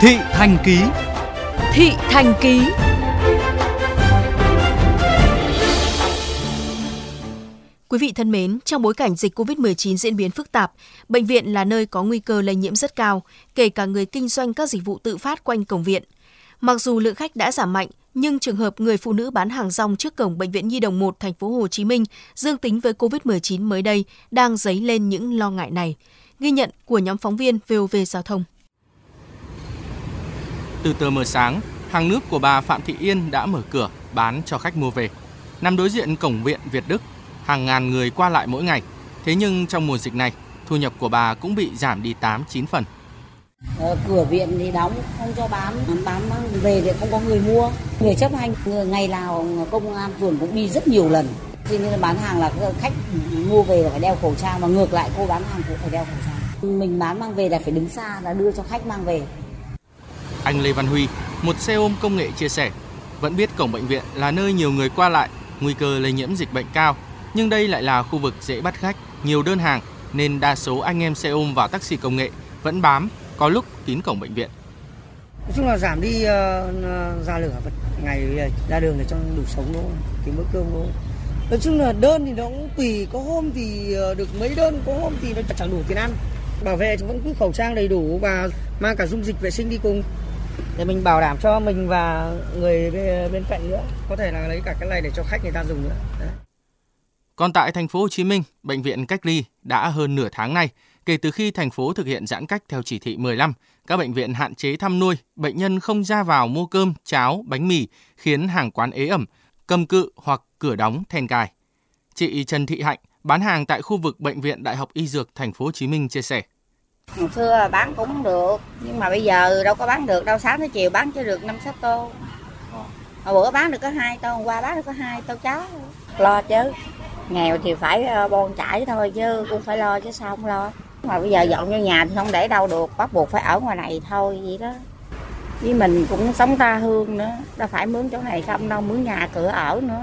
Thị Thành Ký Thị Thành Ký Quý vị thân mến, trong bối cảnh dịch COVID-19 diễn biến phức tạp, bệnh viện là nơi có nguy cơ lây nhiễm rất cao, kể cả người kinh doanh các dịch vụ tự phát quanh cổng viện. Mặc dù lượng khách đã giảm mạnh, nhưng trường hợp người phụ nữ bán hàng rong trước cổng bệnh viện Nhi đồng 1 thành phố Hồ Chí Minh dương tính với COVID-19 mới đây đang dấy lên những lo ngại này. Ghi nhận của nhóm phóng viên VOV Giao thông. Từ tờ mờ sáng, hàng nước của bà Phạm Thị Yên đã mở cửa bán cho khách mua về. Nằm đối diện cổng viện Việt Đức, hàng ngàn người qua lại mỗi ngày. Thế nhưng trong mùa dịch này, thu nhập của bà cũng bị giảm đi 8-9 phần. Ờ, cửa viện thì đóng không cho bán bán mang về thì không có người mua người chấp hành người ngày nào công an phường cũng đi rất nhiều lần cho nên là bán hàng là khách mua về là phải đeo khẩu trang và ngược lại cô bán hàng cũng phải đeo khẩu trang mình bán mang về là phải đứng xa là đưa cho khách mang về anh Lê Văn Huy một xe ôm công nghệ chia sẻ vẫn biết cổng bệnh viện là nơi nhiều người qua lại nguy cơ lây nhiễm dịch bệnh cao nhưng đây lại là khu vực dễ bắt khách nhiều đơn hàng nên đa số anh em xe ôm và taxi công nghệ vẫn bám có lúc kín cổng bệnh viện. Nói chung là giảm đi uh, ra lửa vật ngày ờ, ra đường để cho đủ sống thôi, kiếm bữa cơm thôi. Nói chung là đơn thì nó cũng tùy, có hôm thì được mấy đơn, có hôm thì nó chẳng đủ tiền ăn. Bảo vệ vẫn cứ khẩu trang đầy đủ và mang cả dung dịch vệ sinh đi cùng để mình bảo đảm cho mình và người bên cạnh nữa có thể là lấy cả cái này để cho khách người ta dùng nữa. Đấy. Còn tại thành phố Hồ Chí Minh, bệnh viện cách ly đã hơn nửa tháng nay Kể từ khi thành phố thực hiện giãn cách theo chỉ thị 15, các bệnh viện hạn chế thăm nuôi, bệnh nhân không ra vào mua cơm, cháo, bánh mì, khiến hàng quán ế ẩm, cầm cự hoặc cửa đóng then cài. Chị Trần Thị Hạnh, bán hàng tại khu vực bệnh viện Đại học Y Dược thành phố Hồ Chí Minh chia sẻ. Hồi xưa bán cũng được, nhưng mà bây giờ đâu có bán được đâu, sáng tới chiều bán cho được 5 6 tô. Hồi bữa bán được có hai tô, hôm qua bán được có hai tô cháo. Lo chứ, nghèo thì phải ờ, bon chải thôi chứ cũng phải lo chứ sao không lo mà bây giờ dọn vô nhà thì không để đâu được bắt buộc phải ở ngoài này thôi vậy đó với mình cũng sống ta hương nữa đâu phải mướn chỗ này không đâu mướn nhà cửa ở nữa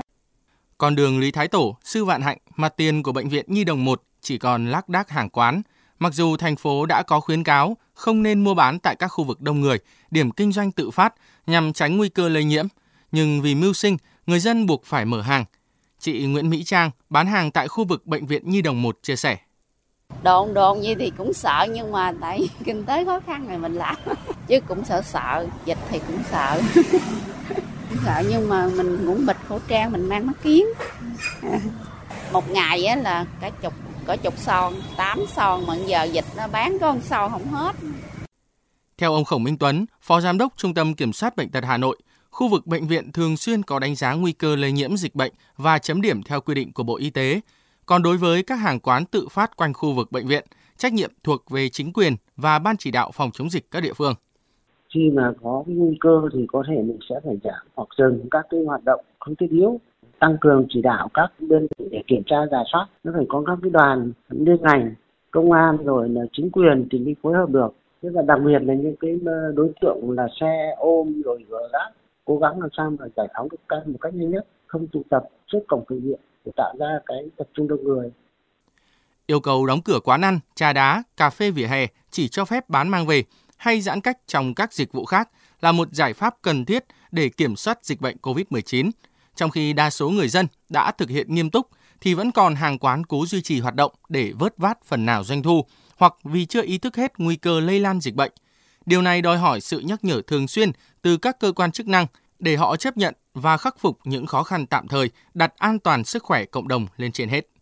còn đường Lý Thái Tổ, Sư Vạn Hạnh, mặt tiền của bệnh viện Nhi Đồng 1 chỉ còn lác đác hàng quán. Mặc dù thành phố đã có khuyến cáo không nên mua bán tại các khu vực đông người, điểm kinh doanh tự phát nhằm tránh nguy cơ lây nhiễm, nhưng vì mưu sinh, người dân buộc phải mở hàng. Chị Nguyễn Mỹ Trang bán hàng tại khu vực bệnh viện Nhi Đồng 1 chia sẻ. Đồn đồn gì thì cũng sợ nhưng mà tại kinh tế khó khăn này mình làm chứ cũng sợ sợ dịch thì cũng sợ. Cũng sợ nhưng mà mình cũng bịt khẩu trang mình mang mắt kiến một ngày là cả chục có chục son tám son mà giờ dịch nó bán có con son không hết theo ông Khổng Minh Tuấn, Phó Giám đốc Trung tâm Kiểm soát Bệnh tật Hà Nội, khu vực bệnh viện thường xuyên có đánh giá nguy cơ lây nhiễm dịch bệnh và chấm điểm theo quy định của Bộ Y tế. Còn đối với các hàng quán tự phát quanh khu vực bệnh viện, trách nhiệm thuộc về chính quyền và ban chỉ đạo phòng chống dịch các địa phương. Khi mà có cái nguy cơ thì có thể mình sẽ phải giảm hoặc dừng các cái hoạt động không thiết yếu tăng cường chỉ đạo các đơn vị để kiểm tra giả soát nó phải có các cái đoàn liên ngành công an rồi là chính quyền thì mới phối hợp được thế và đặc biệt là những cái ờ, đối tượng là xe ôm rồi rác cố gắng làm sao mà giải phóng được các một cách nhanh nhất không tụ tập trước cổng bệnh viện để tạo ra cái tập trung đông người. Yêu cầu đóng cửa quán ăn, trà đá, cà phê vỉa hè chỉ cho phép bán mang về hay giãn cách trong các dịch vụ khác là một giải pháp cần thiết để kiểm soát dịch bệnh COVID-19. Trong khi đa số người dân đã thực hiện nghiêm túc thì vẫn còn hàng quán cố duy trì hoạt động để vớt vát phần nào doanh thu hoặc vì chưa ý thức hết nguy cơ lây lan dịch bệnh. Điều này đòi hỏi sự nhắc nhở thường xuyên từ các cơ quan chức năng để họ chấp nhận và khắc phục những khó khăn tạm thời, đặt an toàn sức khỏe cộng đồng lên trên hết.